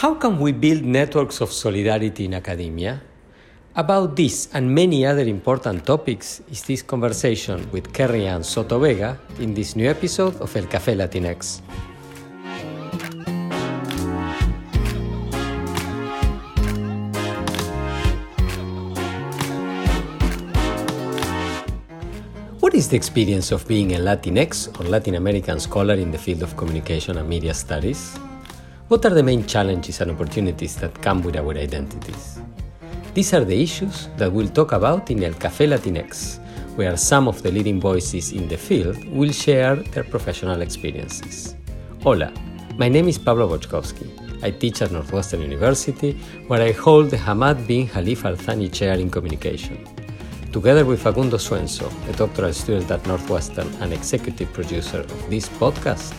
How can we build networks of solidarity in academia? About this and many other important topics is this conversation with Karrieann Soto Vega in this new episode of El Café Latinx. What is the experience of being a Latinx or Latin American scholar in the field of communication and media studies? What are the main challenges and opportunities that come with our identities? These are the issues that we'll talk about in El Café Latinx, where some of the leading voices in the field will share their professional experiences. Hola, my name is Pablo Boczkowski. I teach at Northwestern University, where I hold the Hamad bin Khalifa Al Thani Chair in Communication. Together with Facundo Suenzo, a doctoral student at Northwestern and executive producer of this podcast,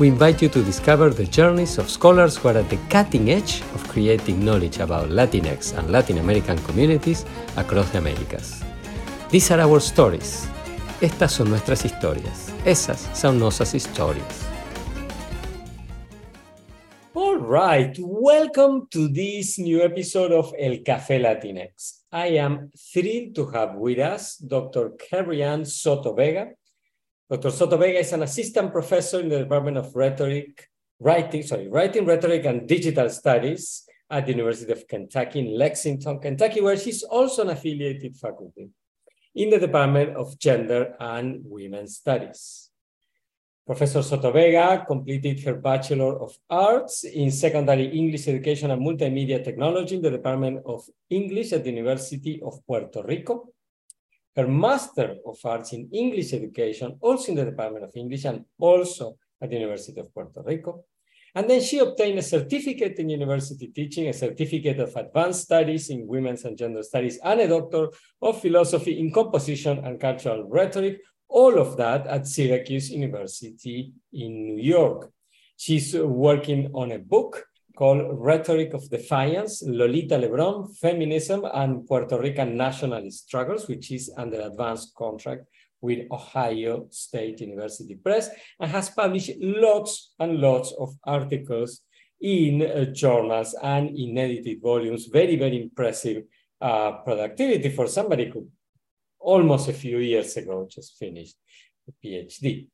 we invite you to discover the journeys of scholars who are at the cutting edge of creating knowledge about Latinx and Latin American communities across the Americas. These are our stories. Estas son nuestras historias. Esas son nuestras historias. All right, welcome to this new episode of El Café Latinx. I am thrilled to have with us Dr. Karrieann Soto Vega, Dr. Soto Vega is an assistant professor in the Department of Rhetoric, Writing, sorry, Writing, Rhetoric, and Digital Studies at the University of Kentucky in Lexington, Kentucky, where she's also an affiliated faculty in the Department of Gender and Women's Studies. Professor Soto Vega completed her Bachelor of Arts in Secondary English Education and Multimedia Technology in the Department of English at the University of Puerto Rico her Master of Arts in English Education, also in the Department of English and also at the University of Puerto Rico. And then she obtained a certificate in university teaching, a certificate of advanced studies in women's and gender studies, and a doctor of philosophy in composition and cultural rhetoric, all of that at Syracuse University in New York. She's working on a book called Rhetoric of Defiance, Lolita Lebron, Feminism and Puerto Rican National Struggles, which is under advanced contract with Ohio State University Press and has published lots and lots of articles in uh, journals and in edited volumes. Very, very impressive uh, productivity for somebody who almost a few years ago just finished a PhD.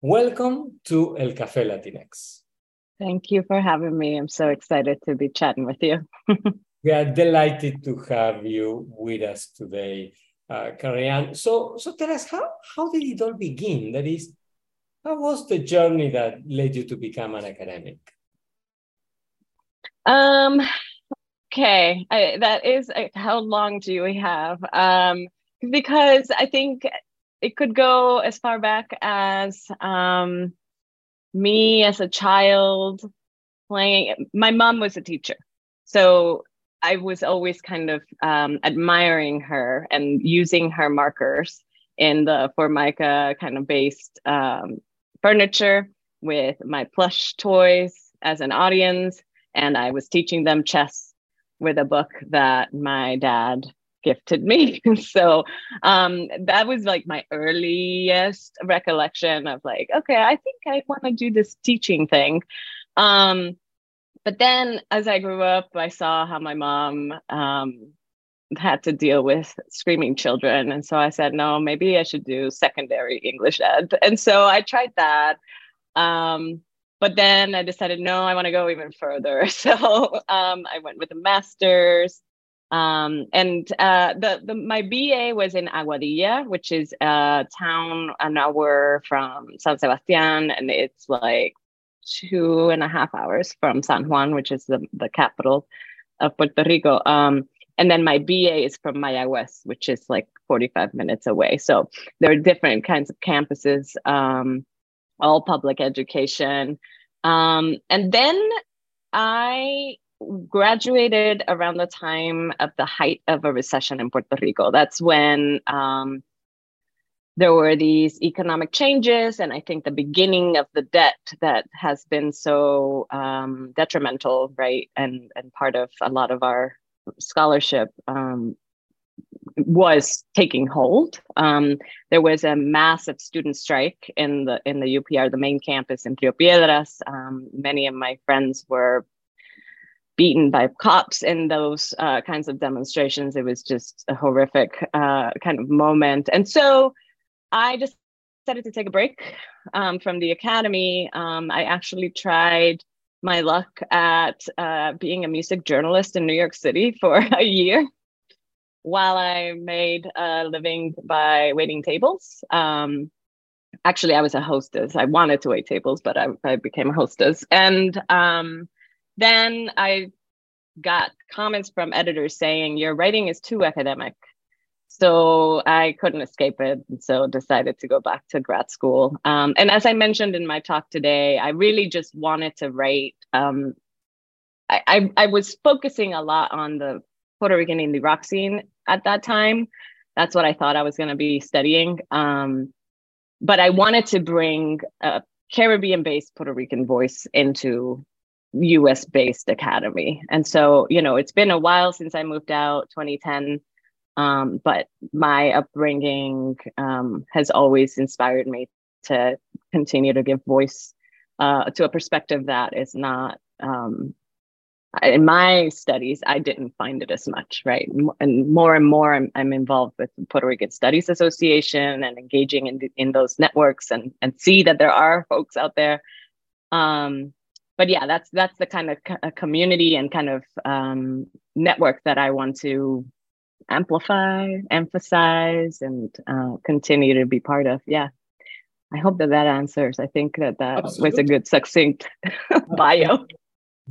Welcome to El Café Latinx. Thank you for having me. I'm so excited to be chatting with you. we are delighted to have you with us today, uh. So, so tell us, how, how did it all begin? That is, how was the journey that led you to become an academic? Um, okay, I, that is, uh, how long do we have? Um, because I think it could go as far back as um, me as a child playing my mom was a teacher. So i was always kind of um, admiring her and using her markers in the formica kind of based um, furniture with my plush toys as an audience. And i was teaching them chess with a book that my dad gifted me. so um, that was like my earliest recollection of like, okay, I think I want to do this teaching thing. Um, but then as I grew up, I saw how my mom um, had to deal with screaming children. And so I said, no, maybe I should do secondary English ed. And so I tried that. Um, but then I decided, no, I want to go even further. So um, I went with a master's um, and uh, the, the my BA was in Aguadilla, which is a town an hour from San Sebastian, and it's like two and a half hours from San Juan, which is the, the capital of Puerto Rico. Um, and then my BA is from Mayagüez, which is like 45 minutes away. So there are different kinds of campuses, um, all public education. Um, and then I graduated around the time of the height of a recession in Puerto Rico. That's when um, there were these economic changes, and I think the beginning of the debt that has been so um, detrimental, right, and and part of a lot of our scholarship um, was taking hold. Um, there was a massive student strike in the in the UPR, the main campus in Rio Piedras. Um, many of my friends were beaten by cops in those uh, kinds of demonstrations. It was just a horrific uh, kind of moment. And so I just decided to take a break um, from the academy. Um, I actually tried my luck at uh, being a music journalist in New York City for a year while I made a living by waiting tables. Um, actually, I was a hostess. I wanted to wait tables, but I, I became a hostess. And um, then I got comments from editors saying your writing is too academic. So I couldn't escape it. And so decided to go back to grad school. Um, and as I mentioned in my talk today, I really just wanted to write. Um, I, I, I was focusing a lot on the Puerto Rican indie rock scene at that time. That's what I thought I was going to be studying. Um, but I wanted to bring a Caribbean based Puerto Rican voice into US based academy. And so, you know, it's been a while since I moved out, 2010. Um, but my upbringing um, has always inspired me to continue to give voice uh, to a perspective that is not um, in my studies i didn't find it as much right and more and more i'm, I'm involved with the puerto rican studies association and engaging in, in those networks and, and see that there are folks out there um, but yeah that's that's the kind of co- community and kind of um, network that i want to amplify emphasize and uh, continue to be part of yeah i hope that that answers i think that that Absolutely. was a good succinct bio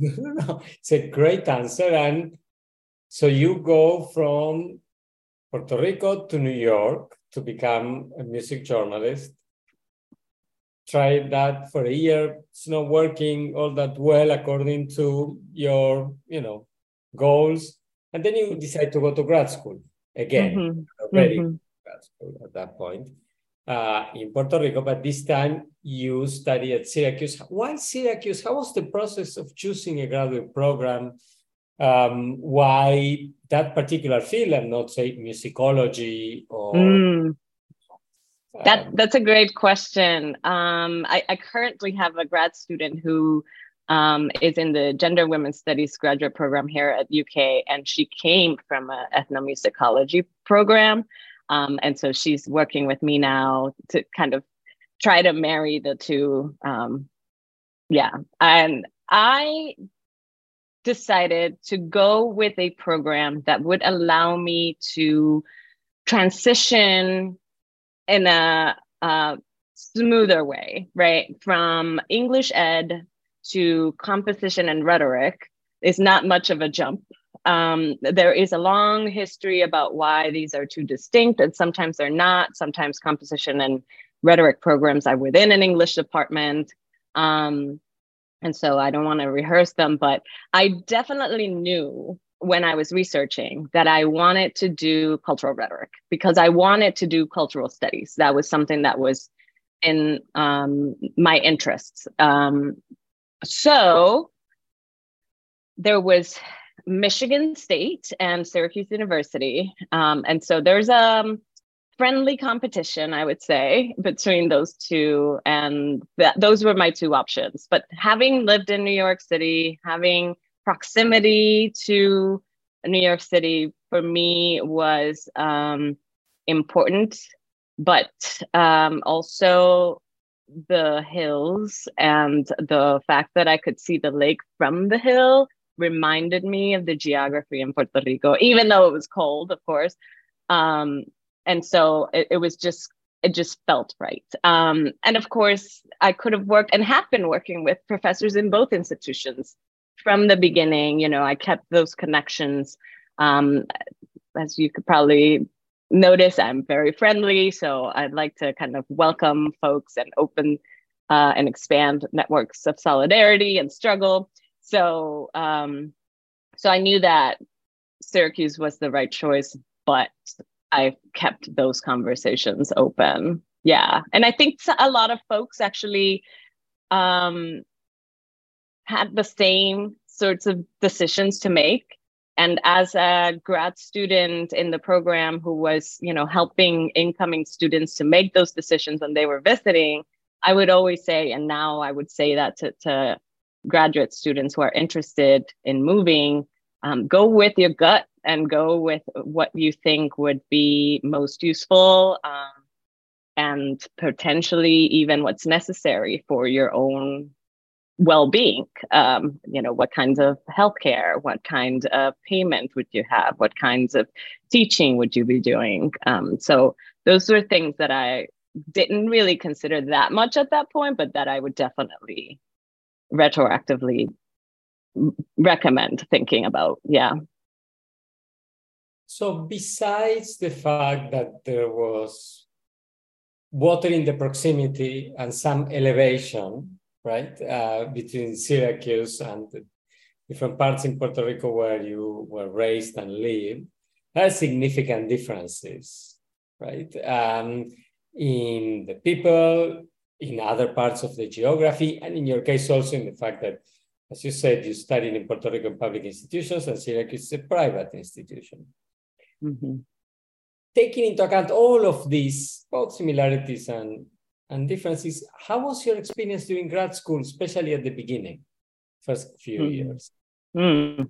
it's a great answer. And so you go from Puerto Rico to New York to become a music journalist. Try that for a year. It's not working all that well according to your, you know, goals. And then you decide to go to grad school again, mm-hmm. already mm-hmm. grad school at that point uh, in Puerto Rico, but this time you study at Syracuse. Why Syracuse? How was the process of choosing a graduate program? Um, why that particular field and not say musicology or mm. That that's a great question um, I, I, currently have a grad student who um, is in the gender women's studies graduate program here at uk and she came from an ethnomusicology program um, and so she's working with me now to kind of try to marry the two. Um, yeah. And I decided to go with a program that would allow me to transition in a, a smoother way, right? From English ed to composition and rhetoric is not much of a jump. Um, there is a long history about why these are two distinct, and sometimes they're not. Sometimes composition and rhetoric programs are within an English department. Um, and so I don't want to rehearse them, but I definitely knew when I was researching that I wanted to do cultural rhetoric because I wanted to do cultural studies. That was something that was in um, my interests. Um, so there was Michigan State and Syracuse University. Um, and so there's a um, friendly competition, I would say, between those two. And that, those were my two options. But having lived in New York City, having proximity to New York City for me was um, important, but um, also the hills and the fact that I could see the lake from the hill reminded me of the geography in Puerto Rico, even though it was cold, of course. Um, and so it, it, was just it just felt right. Um, and of course, I could have worked and have been working with professors in both institutions from the beginning. You know, I kept those connections. Um, as you could probably notice, I'm very friendly, so I'd like to kind of welcome folks and open uh, and expand networks of solidarity and struggle. So um, so I knew that Syracuse was the right choice, but I kept those conversations open. Yeah, and I think a lot of folks actually um, had the same sorts of decisions to make. And as a grad student in the program who was, you know, helping incoming students to make those decisions when they were visiting, I would always say, and now I would say that to, to graduate students who are interested in moving, um, go with your gut and go with what you think would be most useful um, and potentially even what's necessary for your own well-being um, you know what kinds of healthcare what kind of payment would you have what kinds of teaching would you be doing? Um, so those were things that i didn't really consider that much at that point but that i would definitely retroactively recommend thinking about yeah. So besides the fact that there was water in the proximity and some elevation right, uh, between Syracuse and the different parts in Puerto Rico where you were raised and live, there are significant differences, right? Um, in the people, in other parts of the geography, and in your case also in the fact that, as you said, you studied in Puerto Rico in public institutions and Syracuse is a private institution. Mm-hmm. Taking into account all of these, both similarities and and differences. How was your experience during grad school, especially at the beginning, first few mm. years? Mm.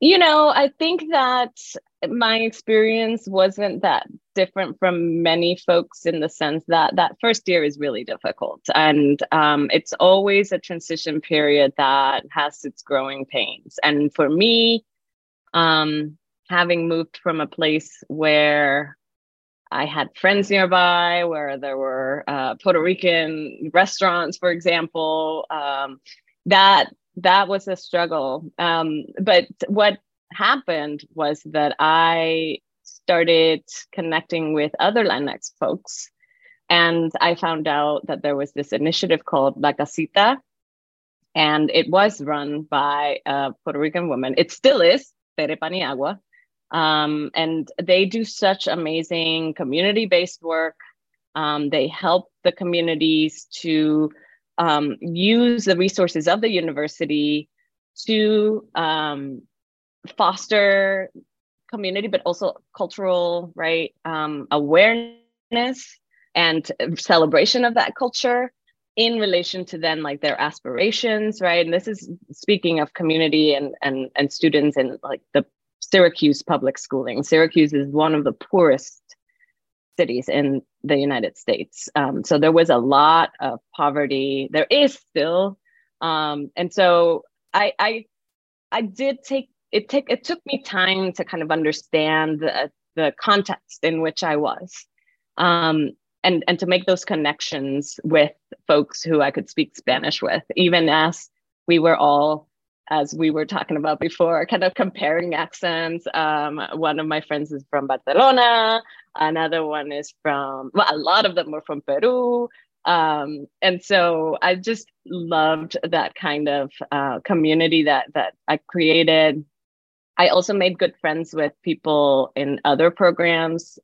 You know, I think that my experience wasn't that different from many folks in the sense that that first year is really difficult. And um, it's always a transition period that has its growing pains. And for me, um, having moved from a place where I had friends nearby where there were uh, Puerto Rican restaurants, for example. Um, that that was a struggle. Um, but what happened was that I started connecting with other Latinx folks, and I found out that there was this initiative called La Casita, and it was run by a Puerto Rican woman. It still is, Tere Paniagua. Um, and they do such amazing community based work. Um, they help the communities to um, use the resources of the university to um, foster community, but also cultural right um, awareness and celebration of that culture in relation to then like their aspirations right and this is speaking of community and and and students and like the Syracuse public schooling. Syracuse is one of the poorest cities in the United States. Um, so there was a lot of poverty. There is still, um, and so I, I, I did take it. Take it took me time to kind of understand the the context in which I was, um, and and to make those connections with folks who I could speak Spanish with, even as we were all as we were talking about before, kind of comparing accents. Um, one of my friends is from Barcelona, another one is from, well, a lot of them were from Peru. Um, and so I just loved that kind of uh, community that that I created. I also made good friends with people in other programs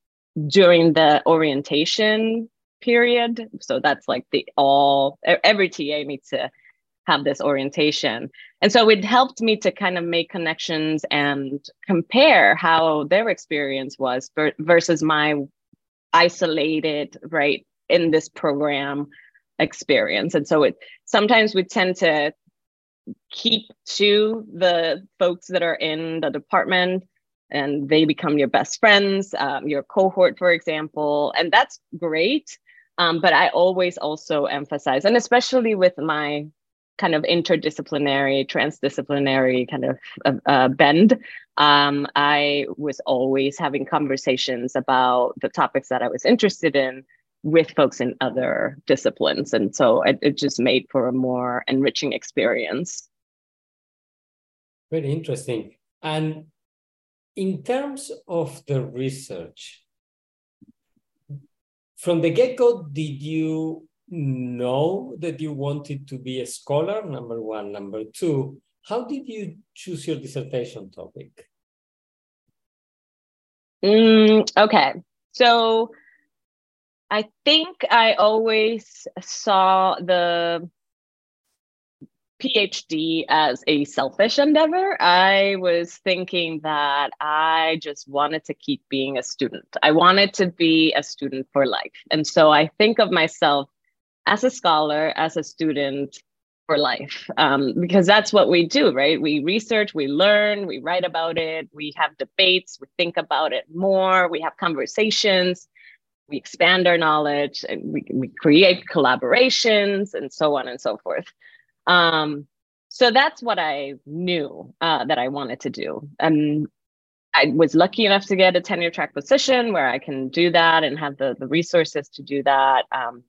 during the orientation period. So that's like the all every TA needs to have this orientation. And so it helped me to kind of make connections and compare how their experience was versus my isolated, right, in this program experience. And so it sometimes we tend to keep to the folks that are in the department and they become your best friends, um, your cohort, for example. And that's great. Um, but I always also emphasize, and especially with my kind of interdisciplinary, transdisciplinary kind of uh, uh, bend. Um, I was always having conversations about the topics that I was interested in with folks in other disciplines. And so it, it just made for a more enriching experience. Very interesting. And in terms of the research, from the get go, did you know that you wanted to be a scholar? Number one. Number two, how did you choose your dissertation topic? Mm, okay. So I think I always saw the PhD as a selfish endeavor. I was thinking that I just wanted to keep being a student. I wanted to be a student for life. And so I think of myself as a scholar, as a student, for life um, because that's what we do, right? We research, we learn, we write about it, we have debates, we think about it more, we have conversations, we expand our knowledge, and we, we create collaborations, and so on and so forth. Um, so that's what I knew uh, that I wanted to do. And I was lucky enough to get a tenure track position where I can do that and have the, the resources to do that. Um,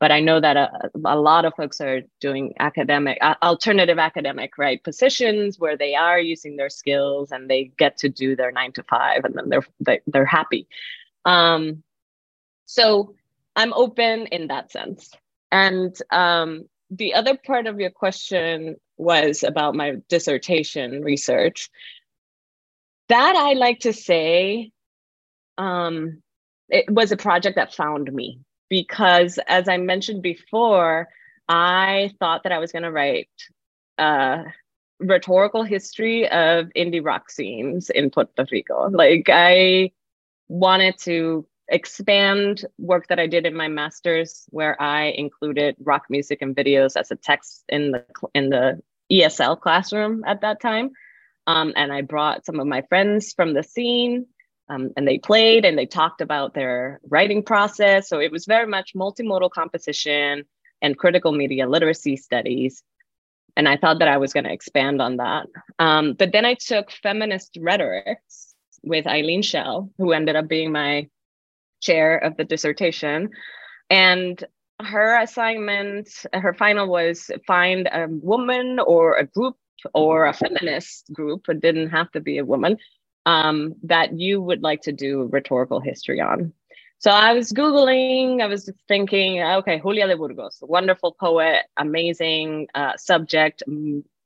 but I know that a, a lot of folks are doing academic, uh, alternative academic, right, positions where they are using their skills and they get to do their nine to five, and then they're they, they're happy. Um, so I'm open in that sense. And um, the other part of your question was about my dissertation research. That I like to say, um, it was a project that found me because as I mentioned before, I thought that I was going to write a rhetorical history of indie rock scenes in Puerto Rico. Like I wanted to expand work that I did in my master's, where I included rock music and videos as a text in the in the ESL classroom at that time. Um, and I brought some of my friends from the scene um, and they played and they talked about their writing process. So it was very much multimodal composition and critical media literacy studies. And I thought that I was going to expand on that. Um, but then I took feminist rhetoric with Eileen Schell, who ended up being my chair of the dissertation. And her assignment, her final was find a woman or a group or a feminist group. It didn't have to be a woman um, that you would like to do rhetorical history on. So I was Googling, I was thinking, okay, Julia de Burgos, wonderful poet, amazing uh, subject.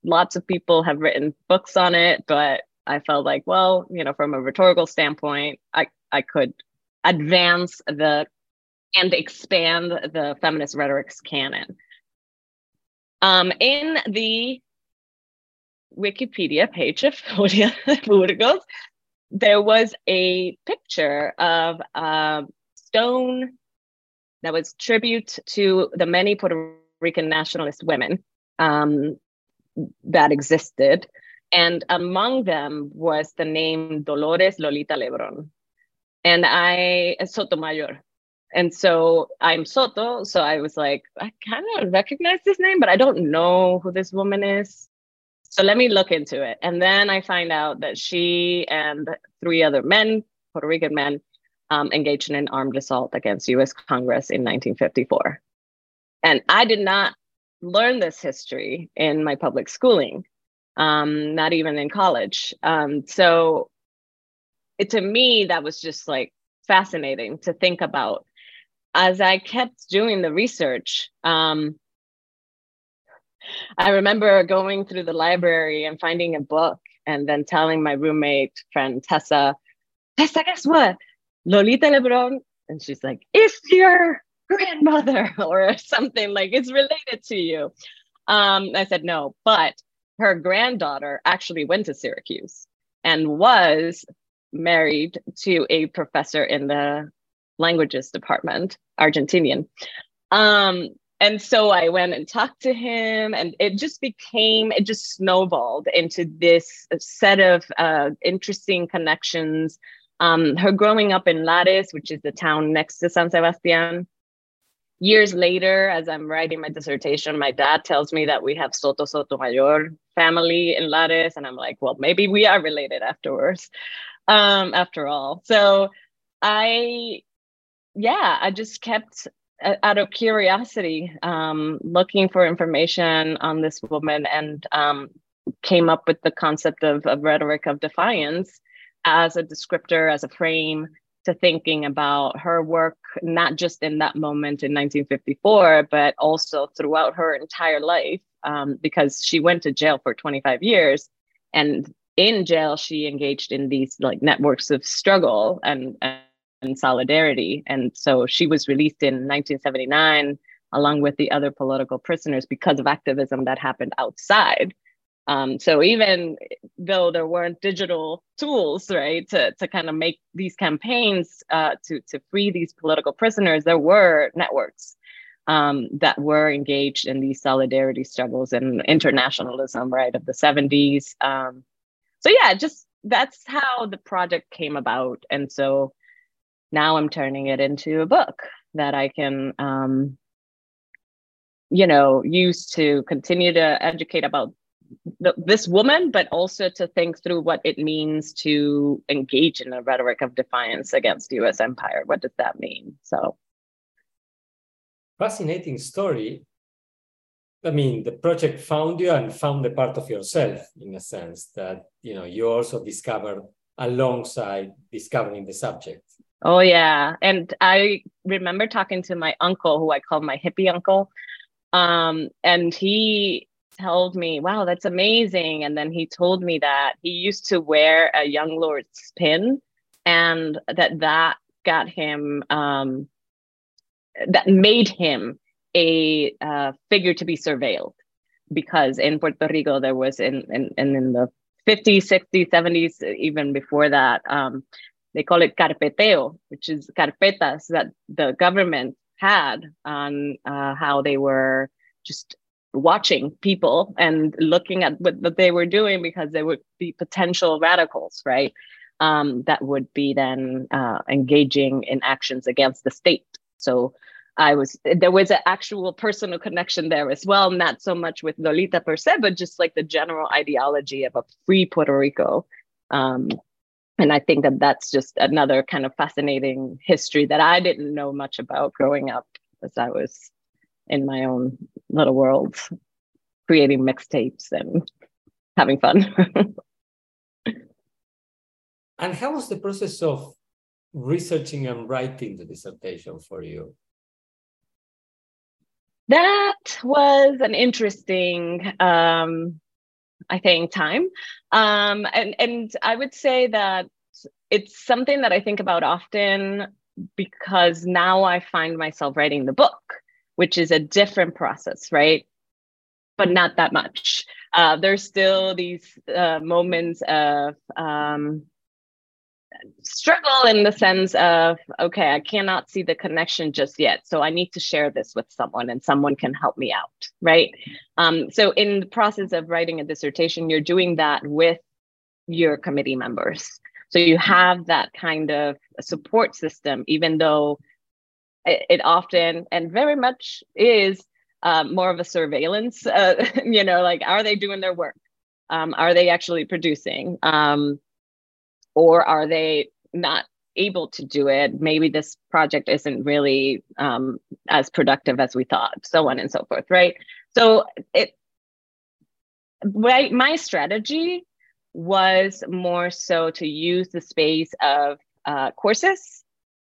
Lots of people have written books on it, but I felt like, well, you know, from a rhetorical standpoint, I, I could advance the and expand the feminist rhetorics canon. Um, in the Wikipedia page of Julia Burgos, there was a picture of a stone that was tribute to the many Puerto Rican nationalist women um, that existed. And among them was the name Dolores Lolita Lebron. And I, Sotomayor. And so I'm Soto. So I was like, I kind of recognize this name, but I don't know who this woman is. So let me look into it. And then I find out that she and three other men, Puerto Rican men, um, engaged in an armed assault against US Congress in 1954. And I did not learn this history in my public schooling, um, not even in college. Um, so it, to me, that was just like fascinating to think about. As I kept doing the research, um, I remember going through the library and finding a book and then telling my roommate friend Tessa, Tessa, guess what? Lolita Lebron. And she's like, it's your grandmother or something like it's related to you. Um, I said, no, but her granddaughter actually went to Syracuse and was married to a professor in the languages department, Argentinian. Um, and so I went and talked to him, and it just became, it just snowballed into this set of uh, interesting connections. Um, her growing up in Lares, which is the town next to San Sebastian. Years later, as I'm writing my dissertation, my dad tells me that we have Soto Sotomayor family in Lares, and I'm like, well, maybe we are related afterwards, um, after all. So I yeah, I just kept out of curiosity, um, looking for information on this woman and um, came up with the concept of, of rhetoric of defiance as a descriptor, as a frame to thinking about her work, not just in that moment in 1954, but also throughout her entire life, um, because she went to jail for 25 years. And in jail, she engaged in these like networks of struggle and, and solidarity. And so she was released in 1979 along with the other political prisoners because of activism that happened outside. Um, so even though there weren't digital tools, right, to, to kind of make these campaigns uh, to, to free these political prisoners, there were networks um, that were engaged in these solidarity struggles and internationalism, right, of the 70s. Um, so yeah, just that's how the project came about. And so now I'm turning it into a book that I can, um, you know, use to continue to educate about this woman, but also to think through what it means to engage in a rhetoric of defiance against U.S. empire. What does that mean? So, fascinating story. I mean, the project found you and found a part of yourself in a sense that you know you also discovered alongside discovering the subject. Oh yeah, and I remember talking to my uncle, who I call my hippie uncle, um, and he told me, wow, that's amazing. And then he told me that he used to wear a Young Lords pin and that that got him, um, that made him a uh, figure to be surveilled because in Puerto Rico, there was in, in, in, the 50s, 60s, 70s, even before that, um, they call it carpeteo, which is carpetas that the government had on uh, how they were just watching people and looking at what, what they were doing because they would be potential radicals, right? Um, that would be then uh, engaging in actions against the state. So I was there was an actual personal connection there as well, not so much with Lolita per se, but just like the general ideology of a free Puerto Rico. Um, and I think that that's just another kind of fascinating history that I didn't know much about growing up as I was in my own little world, creating mixtapes and having fun. and how was the process of researching and writing the dissertation for you? That was an interesting, um, I think, time. Um, and, and I would say that it's something that I think about often because now I find myself writing the book which is a different process, right? But not that much. Uh, there's still these uh, moments of um, struggle in the sense of, okay, I cannot see the connection just yet. So I need to share this with someone and someone can help me out, right? Um, so in the process of writing a dissertation, you're doing that with your committee members. So you have that kind of support system, even though it, often and very much is um, more of a surveillance. Uh, you know, like are they doing their work? Um, are they actually producing? Um, or are they not able to do it? Maybe this project isn't really um, as productive as we thought, so on and so forth, right? So it, right, my strategy was more so to use the space of uh, courses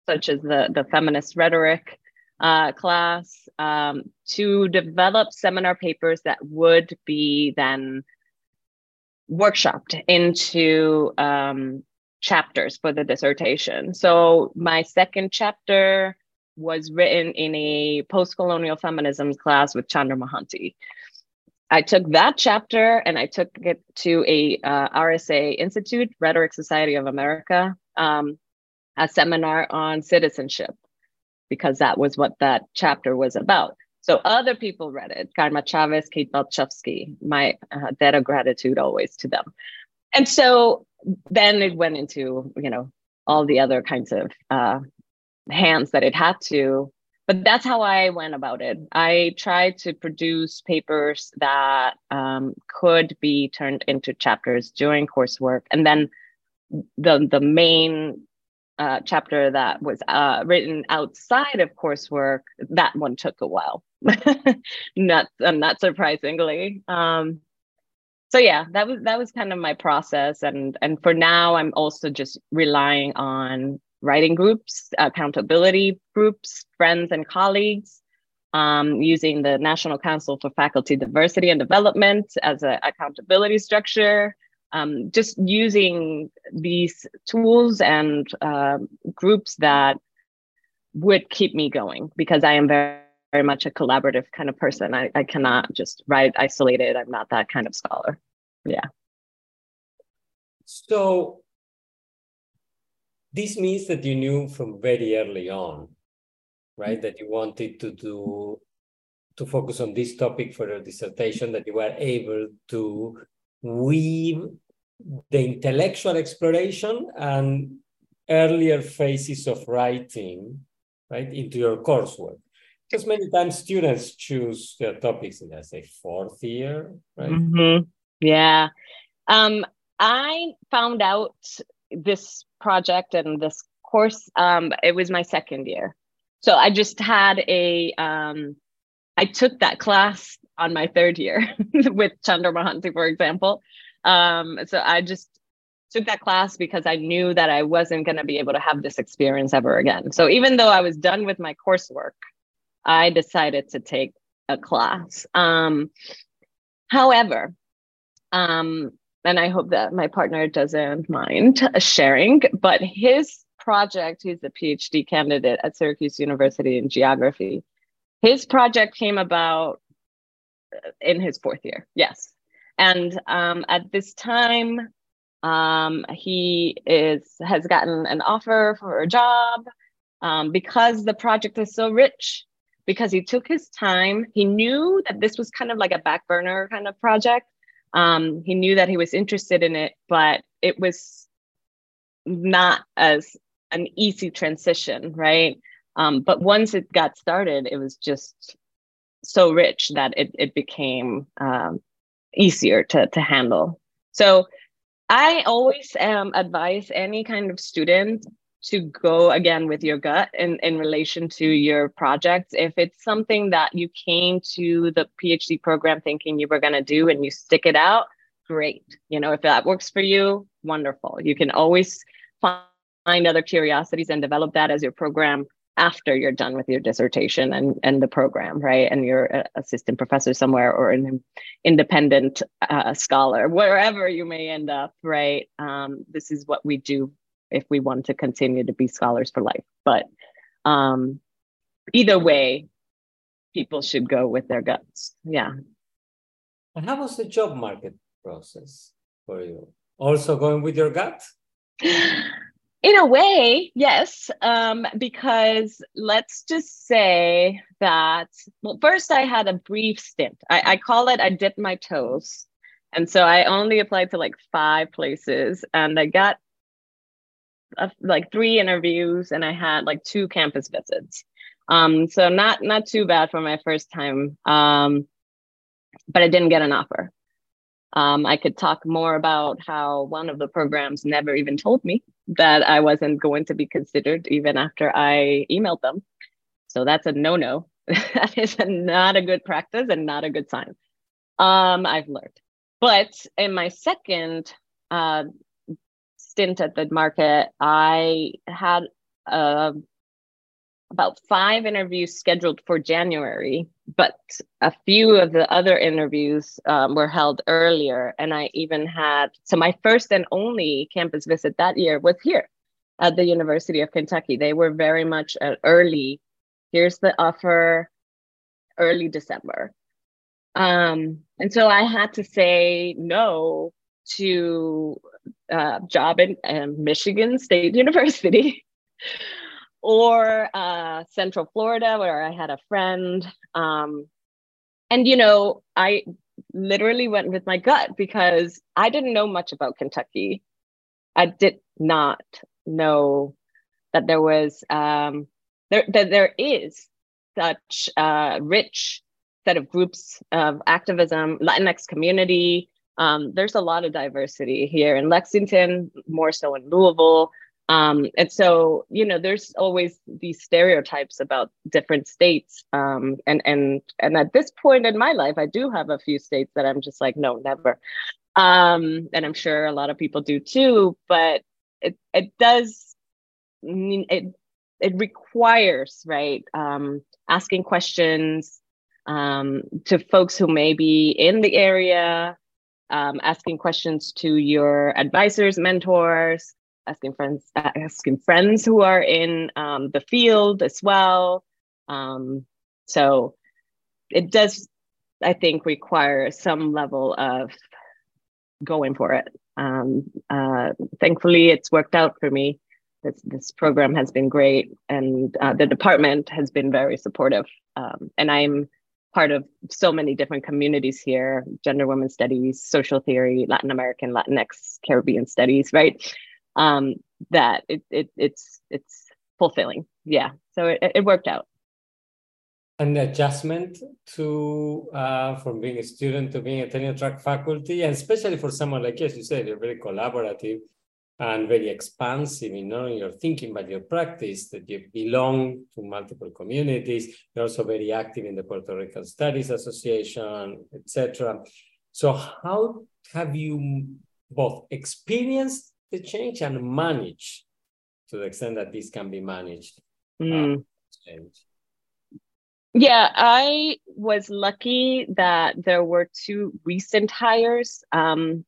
such as the, the feminist rhetoric uh, class, um, to develop seminar papers that would be then workshopped into um, chapters for the dissertation. So my second chapter was written in a post-colonial feminism class with Chandra Mohanty. I took that chapter and I took it to a uh, RSA Institute, Rhetoric Society of America, um, a seminar on citizenship because that was what that chapter was about. So other people read it, Karma Chavez, Kate Balchowski, my uh, debt of gratitude always to them. And so then it went into, you know, all the other kinds of uh, hands that it had to. But that's how I went about it. I tried to produce papers that um, could be turned into chapters during coursework. And then the, the main uh, chapter that was uh, written outside of coursework, that one took a while. not uh, not surprisingly. Um, so yeah, that was that was kind of my process, and and for now, I'm also just relying on writing groups, accountability groups, friends and colleagues, um, using the National Council for Faculty Diversity and Development as an accountability structure um, just using these tools and uh, groups that would keep me going because I am very, very much a collaborative kind of person. I, I cannot just write isolated. I'm not that kind of scholar. Yeah. So this means that you knew from very early on right? That you wanted to do to focus on this topic for your dissertation, that you were able to weave the intellectual exploration and earlier phases of writing, right, into your coursework. Because many times students choose their topics in, let's say, fourth year, right? Mm-hmm. Yeah. Um, I found out this project and this course, um, it was my second year. So I just had a, um, I took that class on my third year with Chandra Mohanty, for example. Um, so I just took that class because I knew that I wasn't going to be able to have this experience ever again. So even though I was done with my coursework, I decided to take a class. Um, however, um, and I hope that my partner doesn't mind sharing, but his project, he's a PhD candidate at Syracuse University in geography. His project came about in his fourth year, yes. And um, at this time, um, he is has gotten an offer for a job um, because the project is so rich. Because he took his time, he knew that this was kind of like a back burner kind of project. Um, he knew that he was interested in it, but it was not as an easy transition, right? Um, but once it got started, it was just so rich that it, it became um, easier to, to handle. So I always um, advise any kind of student to go again with your gut in, in relation to your projects. If it's something that you came to the PhD program thinking you were going to do and you stick it out, great. You know, if that works for you, wonderful. You can always find other curiosities and develop that as your program after you're done with your dissertation and, and the program, right? And you're an assistant professor somewhere or an independent uh, scholar, wherever you may end up, right? Um, this is what we do if we want to continue to be scholars for life. But um, either way, people should go with their guts. Yeah. And how was the job market process for you? Also going with your gut? In a way, yes, um, because let's just say that, well, first I had a brief stint. I, I call it I dipped my toes. And so I only applied to like five places and I got uh, like three interviews and I had like two campus visits. Um, so not not too bad for my first time. Um, but I didn't get an offer. Um, I could talk more about how one of the programs never even told me that I wasn't going to be considered even after I emailed them. So that's a no no. that is a, not a good practice and not a good sign. Um, I've learned. But in my second uh, stint at the market, I had uh, about five interviews scheduled for January, but a few of the other interviews um, were held earlier. And I even had, so my first and only campus visit that year was here at the University of Kentucky. They were very much an early, here's the offer, early December. Um, and so I had to say no to uh, job in Michigan State University or uh, Central Florida, where I had a friend. Um, and, you know, I literally went with my gut because I didn't know much about Kentucky. I did not know that there was, um, there, that there is such a rich set of groups of activism, Latinx community. Um, there's a lot of diversity here in Lexington, more so in Louisville. Um, and so, you know, there's always these stereotypes about different states. Um, and and and at this point in my life, I do have a few states that I'm just like, no, never. Um, and I'm sure a lot of people do too. But it it does it it requires right um, asking questions um, to folks who may be in the area, um, asking questions to your advisors, mentors, asking friends asking friends who are in um, the field as well um, so it does i think require some level of going for it um, uh, thankfully it's worked out for me this this program has been great, and uh, the department has been very supportive. Um, and I'm part of so many different communities here: gender, women studies, social theory, Latin American, Latinx, Caribbean studies, right? Um, that it, it it's it's fulfilling. Yeah, so it, it worked out. An adjustment to uh, from being a student to being a tenure track faculty, and especially for someone like you, as you said, you're very collaborative and very expansive in not only your thinking but your practice. That you belong to multiple communities. You're also very active in the Puerto Rican Studies Association, etc. So, how have you both experienced the change and managed to the extent that this can be managed? Mm. Uh, yeah, I was lucky that there were two recent hires um,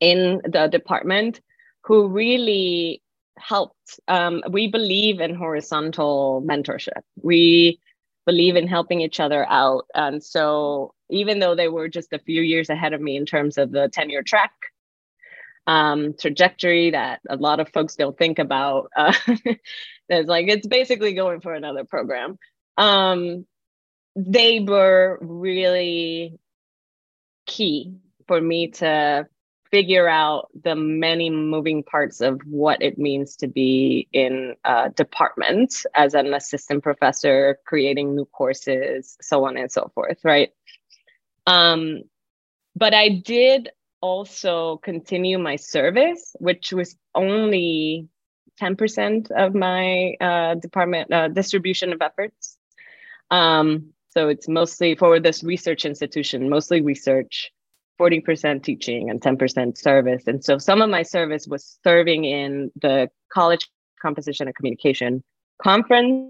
in the department who really helped. Um, we believe in horizontal mentorship. We believe in helping each other out. And so, even though they were just a few years ahead of me in terms of the tenure track um, trajectory that a lot of folks don't think about, uh, there's like it's basically going for another program um, they were really key for me to figure out the many moving parts of what it means to be in a department as an assistant professor, creating new courses, so on and so forth, right? Um, but I did also continue my service, which was only 10% of my uh, department uh, distribution of efforts. Um, so it's mostly for this research institution, mostly research, 40% teaching and 10% service. And so some of my service was serving in the College Composition and Communication Conference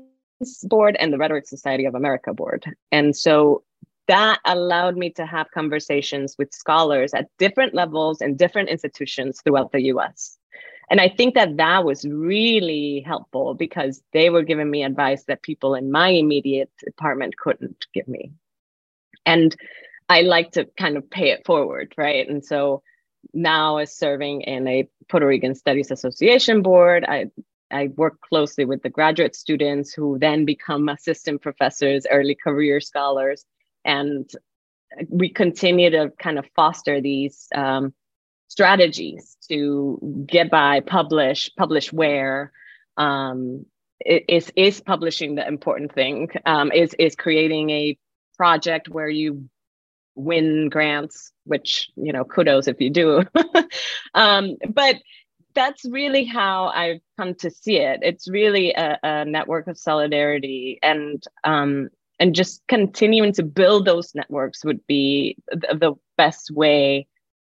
Board and the Rhetoric Society of America Board. And so that allowed me to have conversations with scholars at different levels and different institutions throughout the US. And I think that that was really helpful because they were giving me advice that people in my immediate department couldn't give me. And I like to kind of pay it forward, right? And so now as serving in a Puerto Rican Studies Association board, I I work closely with the graduate students who then become assistant professors, early career scholars, and we continue to kind of foster these um, strategies to get by, publish, publish where. Um, is is publishing the important thing? Um, is is creating a project where you win grants, which you know, kudos if you do. um, but that's really how I've come to see it. It's really a, a network of solidarity, and um, and just continuing to build those networks would be the, the best way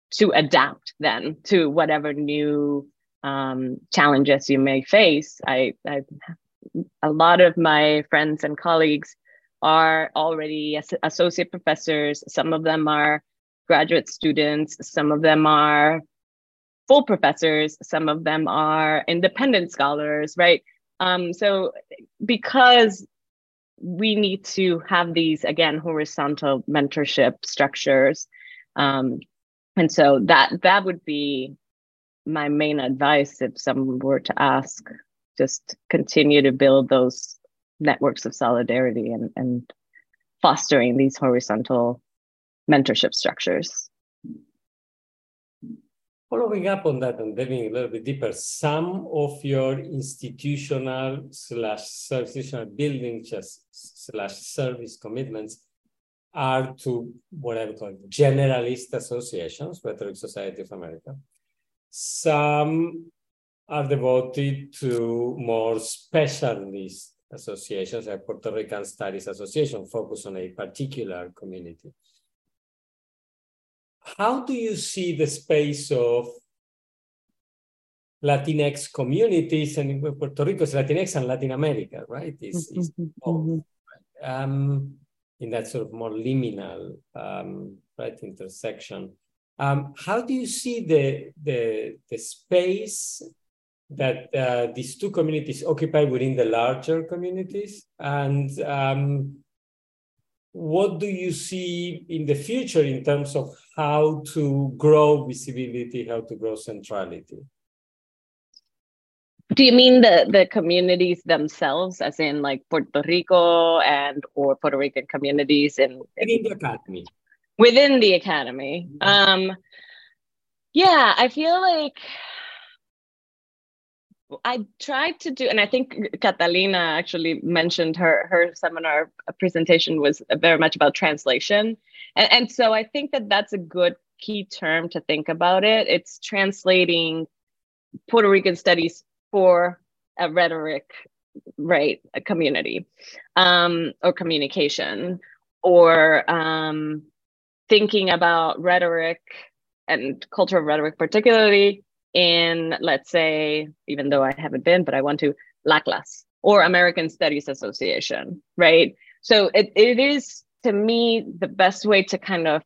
to adapt then to whatever new um, challenges you may face. I, I, a lot of my friends and colleagues are already associate professors. Some of them are graduate students. Some of them are full professors. Some of them are independent scholars, right? Um, so because we need to have these again horizontal mentorship structures um, and so that that would be my main advice if someone were to ask just continue to build those networks of solidarity and, and fostering these horizontal mentorship structures Following up on that and diving a little bit deeper, some of your institutional slash institutional building just slash service commitments are to what I would call generalist associations, Rhetoric Society of America. Some are devoted to more specialist associations, like Puerto Rican Studies Association, focus on a particular community. How do you see the space of Latinx communities and in Puerto Rico is Latinx and Latin America, right? It's, it's mm-hmm. both. Mm-hmm. Um, in that sort of more liminal um, right intersection. Um, how do you see the the, the space that uh, these two communities occupy within the larger communities, and um, what do you see in the future in terms of how to grow visibility, how to grow centrality? Do you mean the the communities themselves, as in like Puerto Rico and or Puerto Rican communities in within the academy? Within the academy, mm-hmm. um, yeah, I feel like I tried to do, and I think Catalina actually mentioned her her seminar presentation was very much about translation, and and so I think that that's a good key term to think about it. It's translating Puerto Rican studies for a rhetoric, right, a community, um, or communication, or um, thinking about rhetoric and culture of rhetoric, particularly in, let's say, even though I haven't been, but I want to, LACLAS or American Studies Association, right? So it, it is, to me, the best way to kind of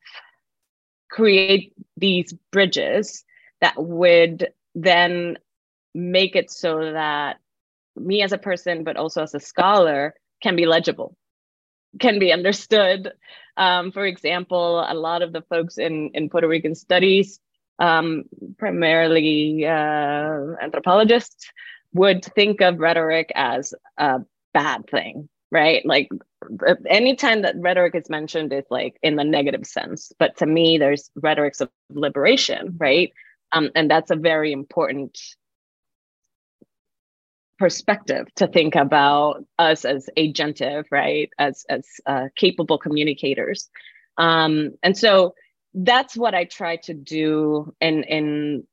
create these bridges that would then make it so that me as a person, but also as a scholar, can be legible, can be understood. Um, for example, a lot of the folks in, in Puerto Rican studies um, primarily uh, anthropologists, would think of rhetoric as a bad thing, right? Like anytime that rhetoric is mentioned, it's like in the negative sense. But to me, there's rhetorics of liberation, right? Um, and that's a very important perspective to think about us as agentive, right? As as uh, capable communicators. Um, and so that's what I try to do in in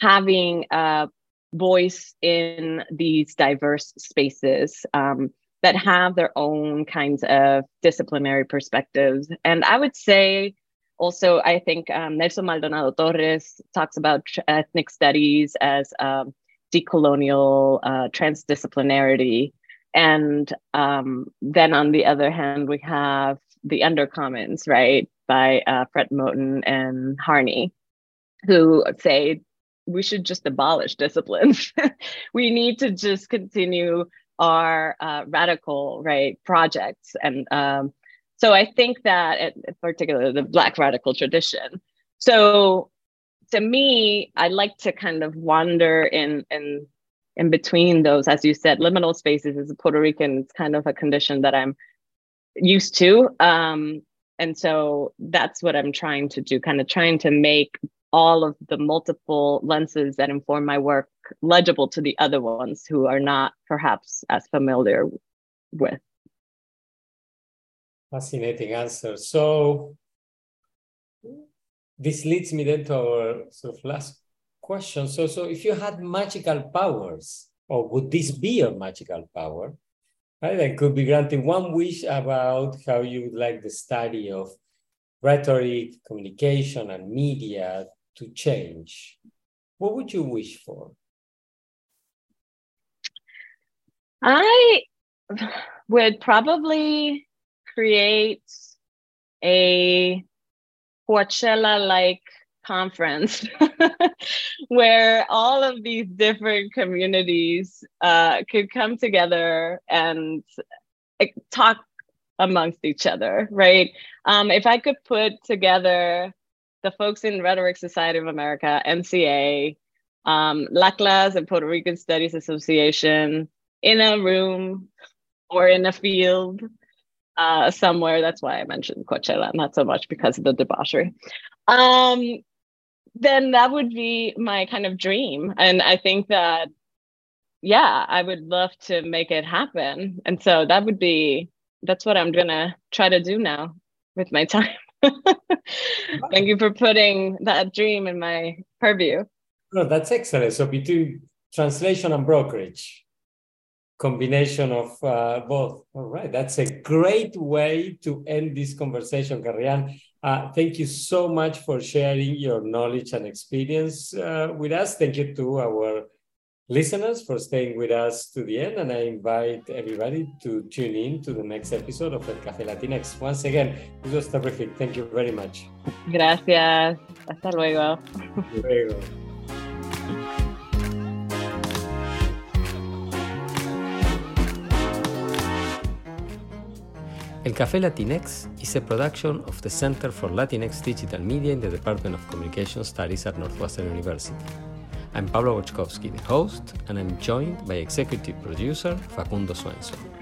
having a voice in these diverse spaces um, that have their own kinds of disciplinary perspectives. And I would say also, I think um, Nelson Maldonado Torres talks about ethnic studies as um, decolonial uh, transdisciplinarity. And um, then on the other hand, we have the undercommons, right? By uh, Fred Moten and Harney, who say we should just abolish disciplines. we need to just continue our uh, radical right projects, and um, so I think that, in particular, the Black radical tradition. So to me, I like to kind of wander in in in between those, as you said, liminal spaces as a Puerto Rican. It's kind of a condition that I'm used to. Um, and so that's what i'm trying to do kind of trying to make all of the multiple lenses that inform my work legible to the other ones who are not perhaps as familiar with. Fascinating answer. So this leads me then to our sort of last question. So so if you had magical powers or would this be a magical power And could be granting one wish about how you would like the study of rhetoric, communication, and media to change. What would you wish for? I would probably create a Coachella like conference where all of these different communities uh, could come together and talk amongst each other, right? Um, if I could put together the folks in Rhetoric Society of America, NCA, um, LACLAS and Puerto Rican Studies Association in a room or in a field uh, somewhere. That's why I mentioned Coachella, not so much because of the debauchery. Um, then that would be my kind of dream. And I think that, yeah, I would love to make it happen. And so that would be, that's what I'm going to try to do now with my time. Thank you for putting that dream in my purview. No, that's excellent. So between translation and brokerage, combination of uh, both. All right, that's a great way to end this conversation, Karrieann. Uh, thank you so much for sharing your knowledge and experience uh, with us. Thank you to our listeners for staying with us to the end. And I invite everybody to tune in to the next episode of El Café Latinx. Once again, this was terrific. Thank you very much. Gracias. Hasta luego. Hasta luego. El Café Latinx is a production of the Center for Latinx Digital Media in the Department of Communication Studies at Northwestern University. I'm Pablo Boczkowski, the host, and I'm joined by executive producer Facundo Swenson.